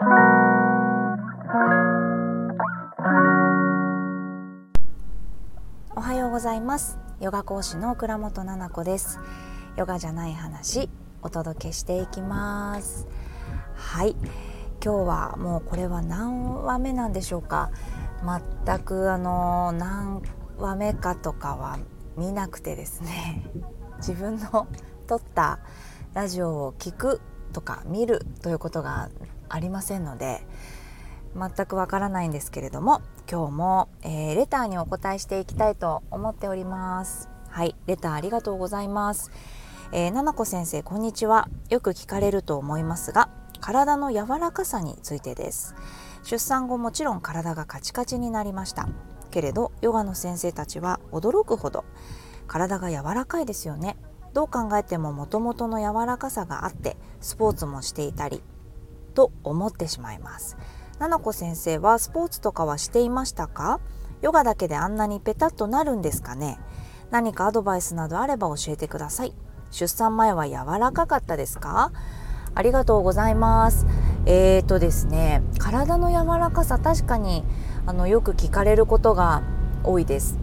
おはようございます。ヨガ講師の倉本々子です。ヨガじゃない話お届けしていきます。はい。今日はもうこれは何話目なんでしょうか。全くあの何話目かとかは見なくてですね。自分の撮ったラジオを聞くとか見るということがありませんので全くわからないんですけれども今日も、えー、レターにお答えしていきたいと思っております。はいレターありがとうございます。えー、ななこ先生こんにちは。よく聞かれると思いますが体の柔らかさについてです。出産後もちろん体がカチカチになりました。けれどヨガの先生たちは驚くほど体が柔らかいですよね。どう考えてももともとの柔らかさがあってスポーツもしていたりと思ってしまいます。ななこ先生はスポーツとかはしていましたか？ヨガだけであんなにペタッとなるんですかね？何かアドバイスなどあれば教えてください。出産前は柔らかかったですか？ありがとうございます。えーとですね体の柔らかさ確かにあのよく聞かれることが多いです。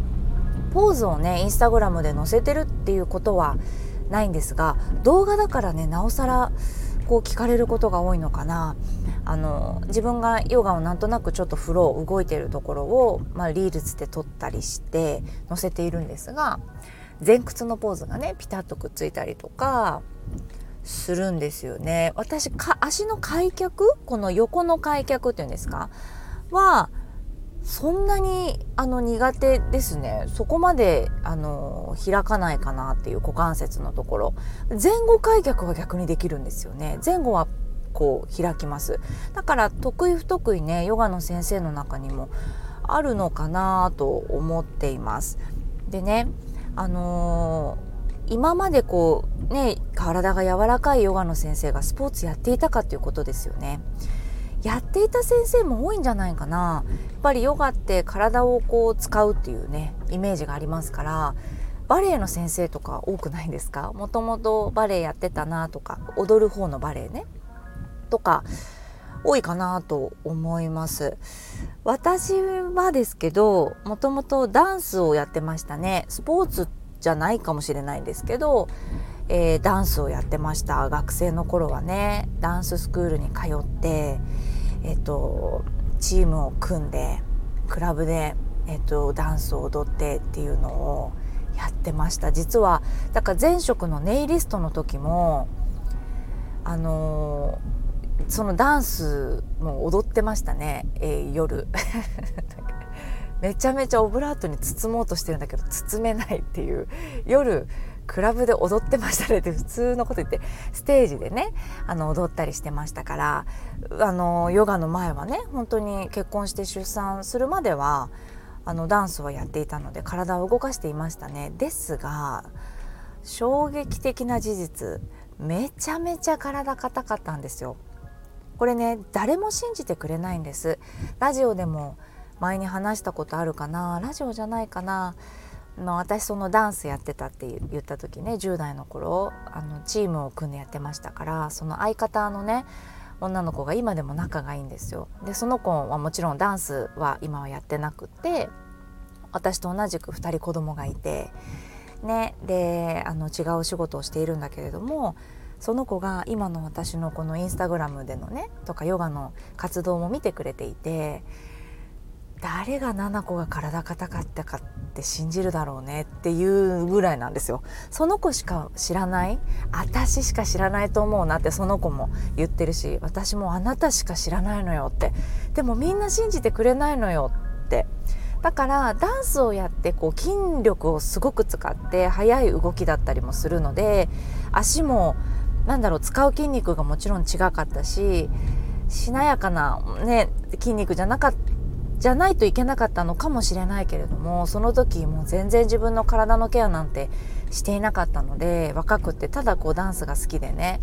ポーズをねインスタグラムで載せてるっていうことはないんですが動画だからねなおさらこう聞かれることが多いのかな。あの自分がヨガをなんとなくちょっとフロー動いてるところを、まあ、リールズで撮ったりして載せているんですが前屈のポーズがねピタッとくっついたりとかするんですよね。私か足の開脚？この横の開脚っていうんですか？はそんなにあの苦手ですね。そこまであの開かないかなっていう股関節のところ。前後開脚は逆にできるんですよね。前後はこう開きます。だから得意不得意ねヨガの先生の中にもあるのかなと思っています。でねあのー、今までこうね体が柔らかいヨガの先生がスポーツやっていたかっていうことですよね。やっていた先生も多いんじゃないかな。やっぱりヨガって体をこう使うっていうねイメージがありますからバレエの先生とか多くないですか？もともとバレエやってたなとか踊る方のバレエねとか多いかなと思います。私はですけどもともとダンスをやってましたね。スポーツじゃないかもしれないんですけど、えー、ダンスをやってました。学生の頃はねダンススクールに通ってえっ、とチームを組んでクラブで、えっ、と、ダンスを踊ってっていうのをやってました。実はだから前職のネイリストの時もあのそのダンスも踊ってましたね、えー、夜。めちゃめちゃオブラートに包もうとしてるんだけど包めないっていう。夜クラブで踊ってましたね。って普通のこと言ってステージでねあの踊ったりしてましたからあのヨガの前はね本当に結婚して出産するまではあのダンスはやっていたので体を動かしていましたね。ですが衝撃的な事実めちゃめちゃ体硬かったんですよ。これね誰も信じてくれないんです。ラジオでも前に話したことあるかなラジオじゃないかなの私そのダンスやってたって言った時ね10代の頃あのチームを組んでやってましたからその相方のね女の子が今でも仲がいいんですよ。でその子はもちろんダンスは今はやってなくて私と同じく2人子供がいてねであの違う仕事をしているんだけれどもその子が今の私のこのインスタグラムでのねとかヨガの活動も見てくれていて誰が七子が体硬かったかって信じるだろうねっていうぐらいなんですよ。その子しか知らない？私しか知らないと思うなってその子も言ってるし私もあなたしか知らないのよって。でもみんな信じてくれないのよって。だからダンスをやってこう筋力をすごく使って速い動きだったりもするので足もなんだろう使う筋肉がもちろん違かったししなやかな、ね、筋肉じゃなかったじゃないといけなかったのかもしれないけれどもその時もう全然自分の体のケアなんてしていなかったので若くってただこうダンスが好きでね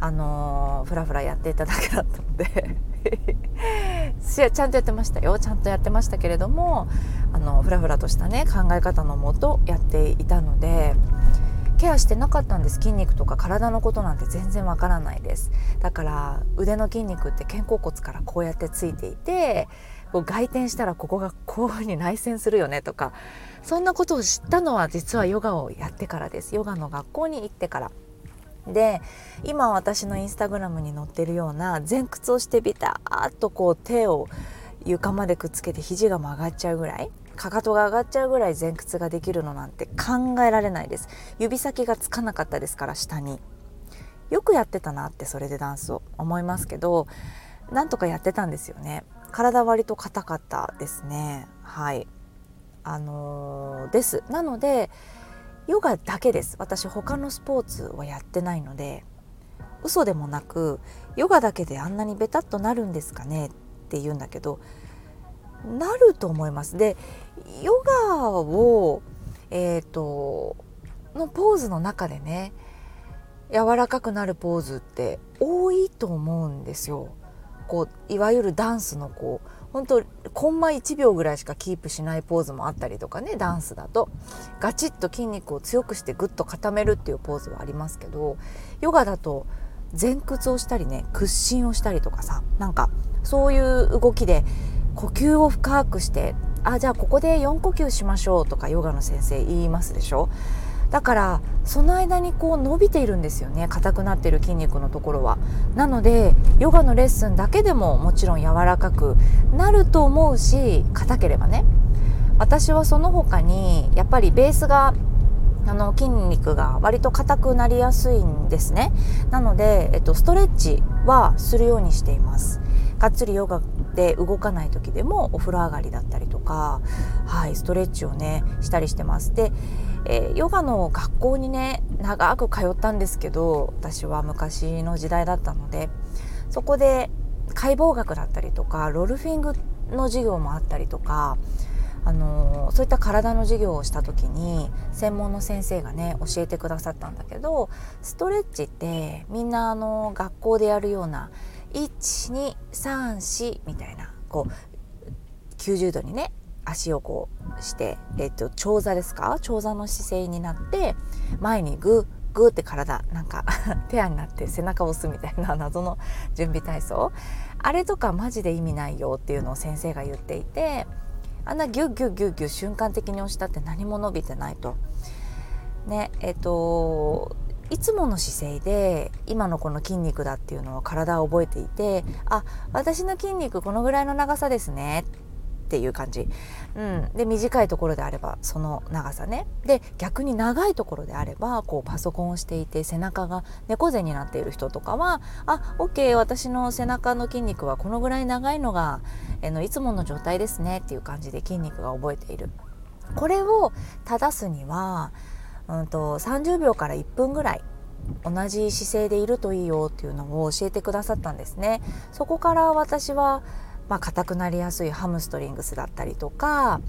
あのー、フラフラやっていただけだったので。ちゃんとやってましたよ。ちゃんとやってましたけれどもあのフラフラとしたね考え方のもとやっていたのでケアしてなかったんです。筋肉とか体のことなんて全然わからないです。だから腕の筋肉って肩甲骨からこうやってついていてこう外転したらここがこういうふうに内旋するよねとかそんなことを知ったのは実はヨガをやってからです。ヨガの学校に行ってから。で今私のインスタグラムに載ってるような前屈をしてビターッとこう手を床までくっつけて肘が曲がっちゃうぐらいかかとが上がっちゃうぐらい前屈ができるのなんて考えられないです。指先がつかなかったですから下に。よくやってたなってそれでダンスを思いますけどなんとかやってたんですよね。体割と硬かったですね。はい。あのー、です。なのでヨガだけです。私他のスポーツはやってないので嘘でもなくヨガだけであんなにベタっとなるんですかね？って言うんだけどなると思います。でヨガをえっ、ー、とのポーズの中でね柔らかくなるポーズって多いと思うんですよ。こういわゆるダンスのこう本当コンマ1秒ぐらいしかキープしないポーズもあったりとかねダンスだと。ガチッと筋肉を強くしてグッと固めるっていうポーズはありますけどヨガだと前屈をしたりね屈伸をしたりとかさなんかそういう動きで呼吸を深くしてあじゃあここで4呼吸しましょうとかヨガの先生言いますでしょ？だからその間にこう伸びているんですよね。硬くなっている筋肉のところは。なのでヨガのレッスンだけでももちろん柔らかくなると思うし硬ければね。私はその他にやっぱりベースがあの筋肉が割と硬くなりやすいんですね。なので、えっと、ストレッチはするようにしています。がっつりヨガで動かない時でもお風呂上がりだったりとか、はい、ストレッチをねしたりしてます。で、えー、ヨガの学校にね長く通ったんですけど私は昔の時代だったのでそこで解剖学だったりとかロルフィングの授業もあったりとかあのそういった体の授業をした時に専門の先生がね教えてくださったんだけどストレッチってみんなあの学校でやるような1234みたいなこう90度にね足をこうして、えっと、長座ですか？長座の姿勢になって前にグーグーって体なんかペアになって背中を押すみたいな謎の準備体操あれとかマジで意味ないよっていうのを先生が言っていてあんなギュッギュッギュッギュッ瞬間的に押したって何も伸びてないと。ねえっといつもの姿勢で今のこの筋肉だっていうのを体を覚えていてあ私の筋肉このぐらいの長さですねっていう感じ、うん、で短いところであればその長さね。で逆に長いところであればこうパソコンをしていて背中が猫背になっている人とかはあ OK 私の背中の筋肉はこのぐらい長いのがえのいつもの状態ですねっていう感じで筋肉が覚えている。これを正すにはうんと、30秒から1分ぐらい同じ姿勢でいるといいよっていうのを教えてくださったんですね。そこから私はまあ、硬くなりやすいハムストリングスだったりとか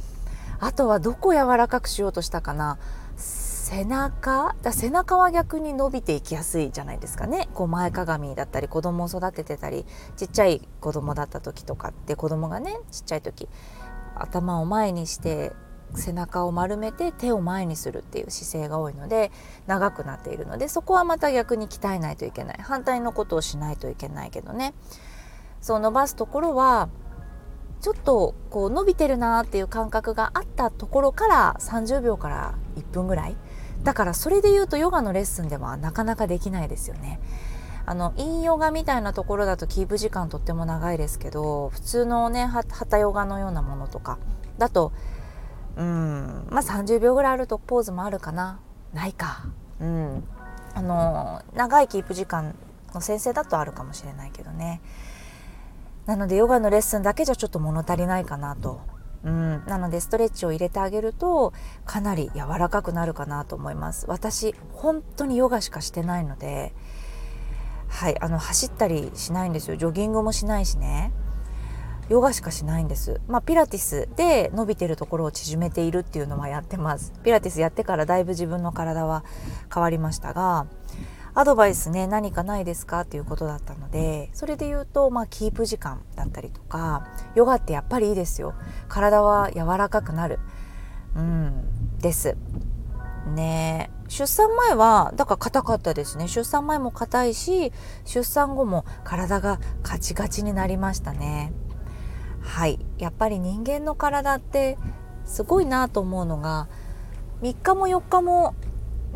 あとはどこ柔らかくしようとしたかな背中だ背中は逆に伸びていきやすいじゃないですかね。こう前かがみだったり子供を育ててたりちっちゃい子供だった時とかって子供がねちっちゃい時頭を前にして背中を丸めて手を前にするっていう姿勢が多いので長くなっているのでそこはまた逆に鍛えないといけない。反対のことをしないといけないけどね。そう伸ばすところはちょっとこう伸びてるなっていう感覚があったところから30秒から1分ぐらい。だからそれで言うとヨガのレッスンではなかなかできないですよね。あのインヨガみたいなところだとキープ時間とっても長いですけど普通のねハタヨガのようなものとか。だとうんまあ30秒ぐらいあるとポーズもあるかな。ないか。うん。あの長いキープ時間の先生だとあるかもしれないけどね。なのでヨガのレッスンだけじゃちょっと物足りないかなと。うん、なのでストレッチを入れてあげるとかなり柔らかくなるかなと思います。私本当にヨガしかしてないのではい。あの走ったりしないんですよ。ジョギングもしないしね。ヨガしかしないんです。まあ、ピラティスで伸びてるところを縮めているっていうのはやってます。ピラティスやってからだいぶ自分の体は変わりましたが、アドバイスね、何かないですかっていうことだったので、それで言うと、まあ、キープ時間だったりとか、ヨガってやっぱりいいですよ。体は柔らかくなる。うん、です。ね出産前はだから硬かったですね出産前も硬いし出産後も体がカチカチになりましたねはいやっぱり人間の体ってすごいなと思うのが3日も4日も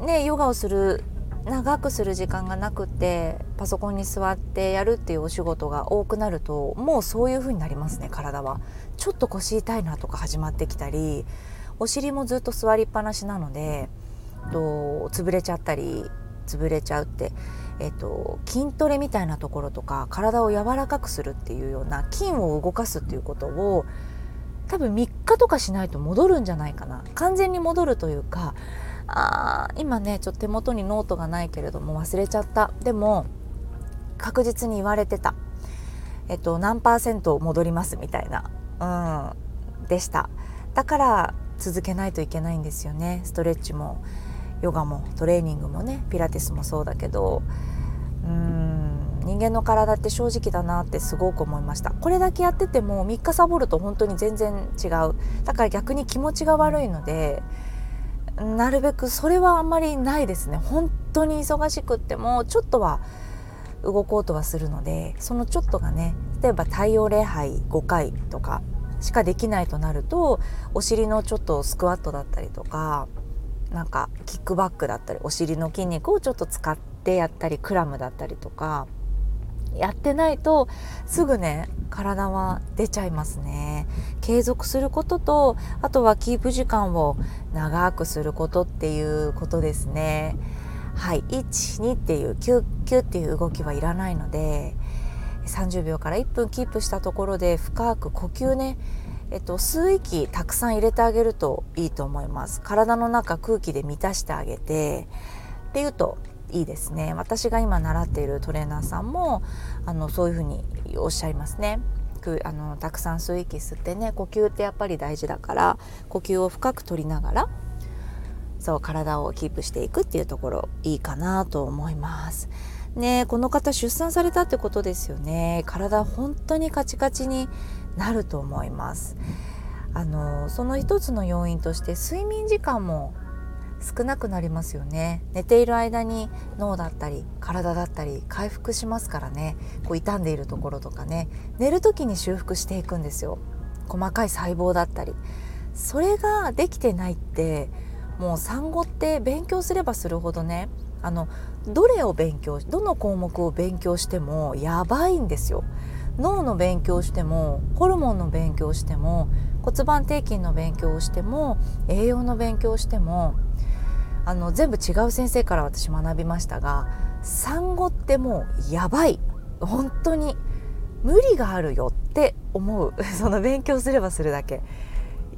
ねヨガをする長くする時間がなくてパソコンに座ってやるっていうお仕事が多くなるともうそういう風になりますね体は。ちょっと腰痛いなとか始まってきたりお尻もずっと座りっぱなしなのでと潰れちゃったり潰れちゃうって、えっと、筋トレみたいなところとか体を柔らかくするっていうような筋を動かすっていうことを多分3日とかしないと戻るんじゃないかな。完全に戻るというかあ今ねちょっと手元にノートがないけれども忘れちゃった。でも確実に言われてた。えっと何パーセント戻りますみたいな。うんでした。だから続けないといけないんですよね。ストレッチもヨガもトレーニングもねピラティスもそうだけど。うん人間の体って正直だなってすごく思いました。これだけやってても3日サボると本当に全然違う。だから逆に気持ちが悪いのでなるべくそれはあんまりないですね。本当に忙しくってもちょっとは動こうとはするのでそのちょっとがね例えば太陽礼拝5回とかしかできないとなるとお尻のちょっとスクワットだったりとかなんかキックバックだったりお尻の筋肉をちょっと使ってやったりクラムだったりとかやってないとすぐね体は出ちゃいますね。継続することとあとはキープ時間を長くすることっていうことですね。はい12っていうキュッキュッっていう動きはいらないので30秒から1分キープしたところで深く呼吸ねえっと、吸う息たくさん入れてあげるといいと思います。体の中空気で満たしてあげてっていうといいですね。私が今習っているトレーナーさんもあのそういうふうにおっしゃいますね。くあのたくさん吸う息吸ってね呼吸ってやっぱり大事だから呼吸を深く取りながらそう体をキープしていくっていうところいいかなと思います。ねこの方出産されたってことですよね。体本当にカチカチになると思います。あのその一つの要因として睡眠時間も少なくなりますよね。寝ている間に脳だったり体だったり回復しますからね。こう傷んでいるところとかね。寝る時に修復していくんですよ。細かい細胞だったり。それができてないってもう産後って勉強すればするほどねあのどれを勉強どの項目を勉強してもやばいんですよ。脳の勉強してもホルモンの勉強しても骨盤底筋の勉強をしても栄養の勉強をしてもあの全部違う先生から私学びましたが産後ってもうやばい。本当に無理があるよって思う。その勉強すればするだけ。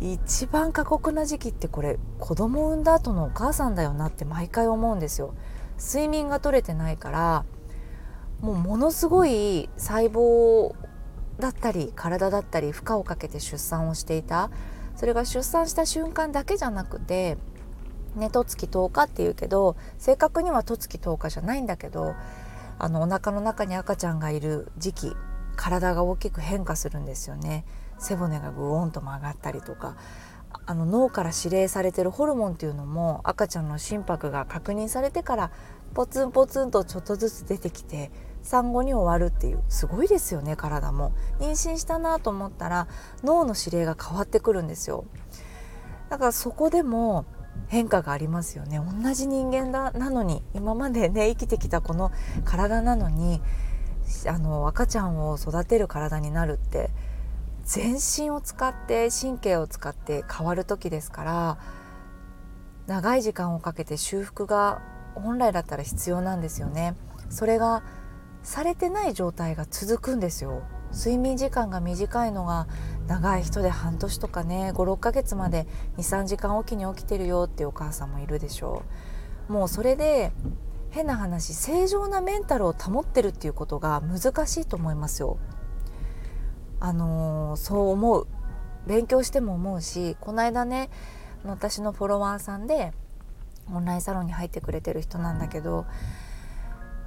一番過酷な時期ってこれ子供産んだ後のお母さんだよなって毎回思うんですよ。睡眠が取れてないからもうものすごい細胞だったり体だったり負荷をかけて出産をしていた。それが出産した瞬間だけじゃなくてね十月10日っていうけど正確には十月10日じゃないんだけどあのお腹の中に赤ちゃんがいる時期体が大きく変化するんですよね。背骨がグオンと曲がったりとかあの脳から指令されてるホルモンっていうのも赤ちゃんの心拍が確認されてからポツンポツンとちょっとずつ出てきて産後に終わるっていうすごいですよね体も。妊娠したなと思ったら脳の指令が変わってくるんですよ。だからそこでも変化がありますよね。同じ人間だなのに今までね生きてきたこの体なのにあの赤ちゃんを育てる体になるって全身を使って神経を使って変わる時ですから長い時間をかけて修復が本来だったら必要なんですよね。それがされてない状態が続くんですよ。睡眠時間が短いのが長い人で半年とかね56ヶ月まで23時間おきに起きてるよっていうお母さんもいるでしょう。もうそれで変な話正常なメンタルを保ってるっていうことが難しいと思いますよ。あのー、そう思う。勉強しても思うしこの間ね私のフォロワーさんでオンラインサロンに入ってくれてる人なんだけど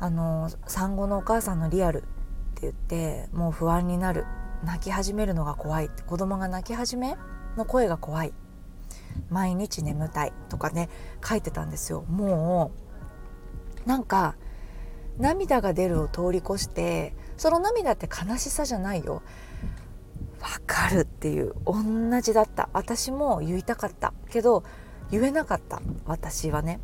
あの産後のお母さんのリアルって言ってもう不安になる。泣き始めるのが怖い。子供が泣き始めの声が怖い。毎日眠たいとかね書いてたんですよ。もうなんか涙が出るを通り越してその涙って悲しさじゃないよ。わかるっていう同じだった。私も言いたかった。けど言えなかった。私はね。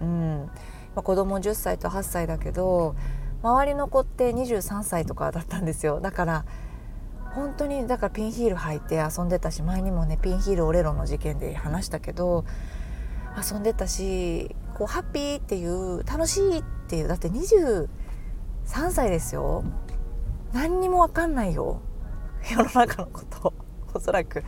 うん、まあ、子供10歳と8歳だけど周りの子って23歳とかだったんですよ。だから本当にだからピンヒール履いて遊んでたし前にもねピンヒールオレロの事件で話したけど遊んでたしこうハッピーっていう楽しいっていうだって23歳ですよ。何にも分かんないよ。世の中のことおそらく。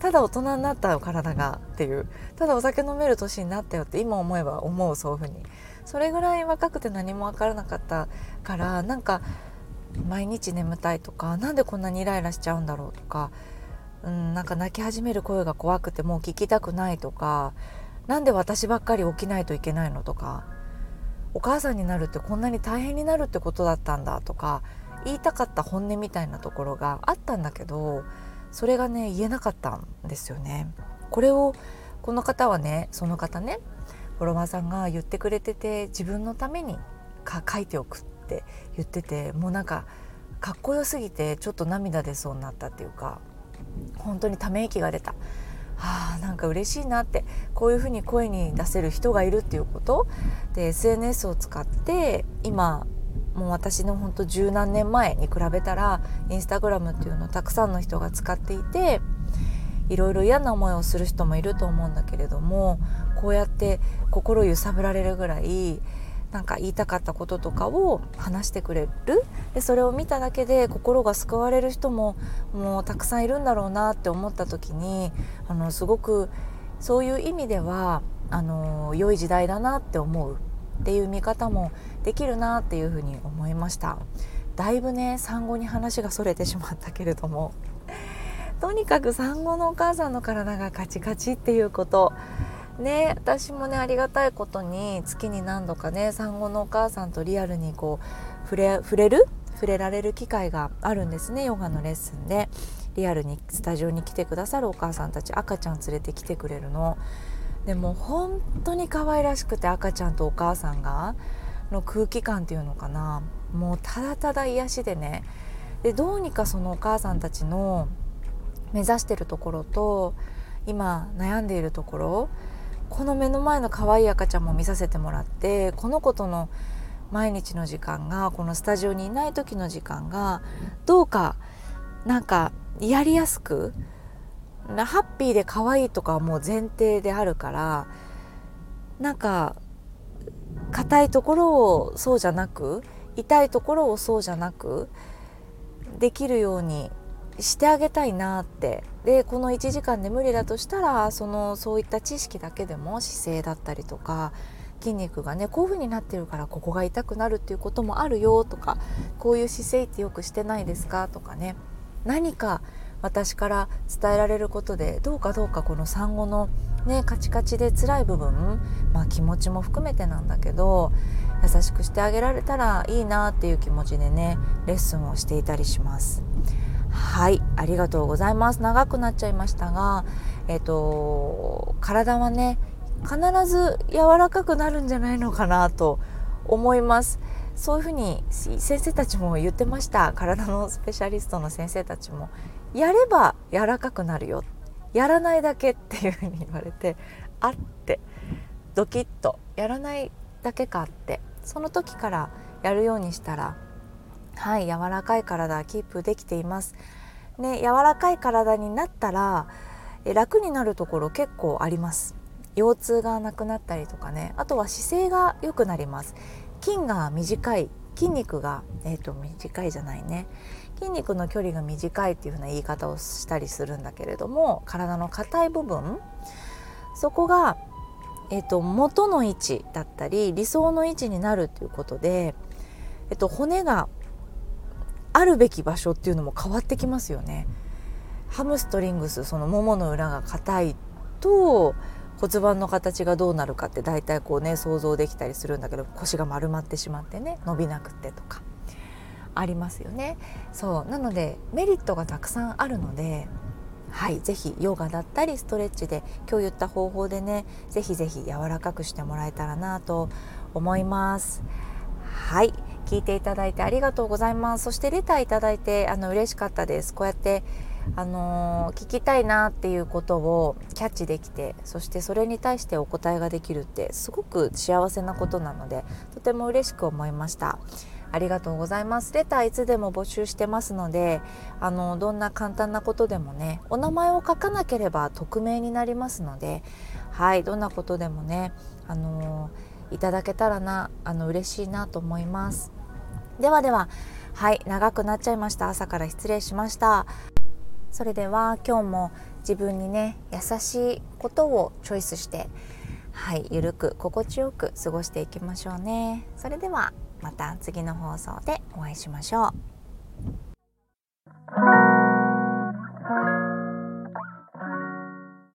ただ大人になった体がっていう。ただお酒飲める年になったよって今思えば思うそういうふうに。それぐらい若くて何も分からなかったからなんか毎日眠たいとか何でこんなにイライラしちゃうんだろうとか、うん、なんか泣き始める声が怖くてもう聞きたくないとか何で私ばっかり起きないといけないのとかお母さんになるってこんなに大変になるってことだったんだとか言いたかった本音みたいなところがあったんだけどそれがね言えなかったんですよね。これをこの方はねその方ねフォロワーさんが言ってくれてて自分のためにか書いておくって言っててもうなんかかっこよすぎてちょっと涙出そうになったっていうか本当にため息が出た。はあなんか嬉しいなってこういうふうに声に出せる人がいるっていうことで SNS を使って今もう私の本当十何年前に比べたらインスタグラムっていうのをたくさんの人が使っていていろいろ嫌な思いをする人もいると思うんだけれどもこうやって心揺さぶられるぐらいなんか言いたかったこととかを話してくれる？でそれを見ただけで心が救われる人ももうたくさんいるんだろうなって思った時にあのすごくそういう意味ではあの良い時代だなって思う。っていう見方もできるなっていうふうに思いました。だいぶね産後に話がそれてしまったけれども。とにかく産後のお母さんの体がカチカチっていうこと。ね私もねありがたいことに月に何度かね産後のお母さんとリアルにこう触れ触れる？触れられる機会があるんですねヨガのレッスンで。リアルにスタジオに来てくださるお母さんたち赤ちゃん連れてきてくれるの。でも本当に可愛らしくて赤ちゃんとお母さんがの空気感っていうのかな。もうただただ癒しでね。でどうにかそのお母さんたちの目指してるところと今悩んでいるところこの目の前の可愛い赤ちゃんも見させてもらってこの子との毎日の時間がこのスタジオにいない時の時間がどうかなんかやりやすくハッピーで可愛いとかはもう前提であるからなんか硬いところをそうじゃなく痛いところをそうじゃなくできるようにしてあげたいなってでこの1時間で無理だとしたらそのそういった知識だけでも姿勢だったりとか筋肉がねこういう風になってるからここが痛くなるっていうこともあるよとかこういう姿勢ってよくしてないですかとかね何か私から伝えられることでどうかどうかこの産後のねカチカチで辛い部分まあ気持ちも含めてなんだけど優しくしてあげられたらいいなっていう気持ちでねレッスンをしていたりします。はいありがとうございます。長くなっちゃいましたがえっ、と体はね必ず柔らかくなるんじゃないのかなと思います。そういうふうに先生たちも言ってました。体のスペシャリストの先生たちもやれば柔らかくなるよ。やらないだけっていうふうに言われてあってドキッと。やらないだけかって。その時からやるようにしたらはい柔らかい体キープできています。ね、柔らかい体になったら楽になるところ結構あります。腰痛がなくなったりとかね。あとは姿勢が良くなります。筋が短い筋肉が、えーと、短いじゃないね。筋肉の距離が短いっていう風な言い方をしたりするんだけれども体の硬い部分そこが、えーと元の位置だったり理想の位置になるということで、えーと骨があるべき場所っていうのも変わってきますよね。ハムストリングスそのももの裏が硬いと骨盤の形がどうなるかって大体こうね想像できたりするんだけど腰が丸まってしまってね伸びなくてとかありますよね。そうなのでメリットがたくさんあるのではい、ぜひヨガだったりストレッチで今日言った方法でねぜひぜひ柔らかくしてもらえたらなと思いますはい聞いていただいてありがとうございます。そしてレターいただいてあの嬉しかったです。こうやってあのー、聞きたいなっていうことをキャッチできてそしてそれに対してお答えができるってすごく幸せなことなのでとても嬉しく思いました。ありがとうございます。レターいつでも募集してますのであのどんな簡単なことでもねお名前を書かなければ匿名になりますのではいどんなことでもねあのいただけたらなあの嬉しいなと思います。ではでははい長くなっちゃいました。朝から失礼しました。それでは今日も自分にね優しいことをチョイスしてはいゆるく心地よく過ごしていきましょうね。それではまた次の放送でお会いしましょう。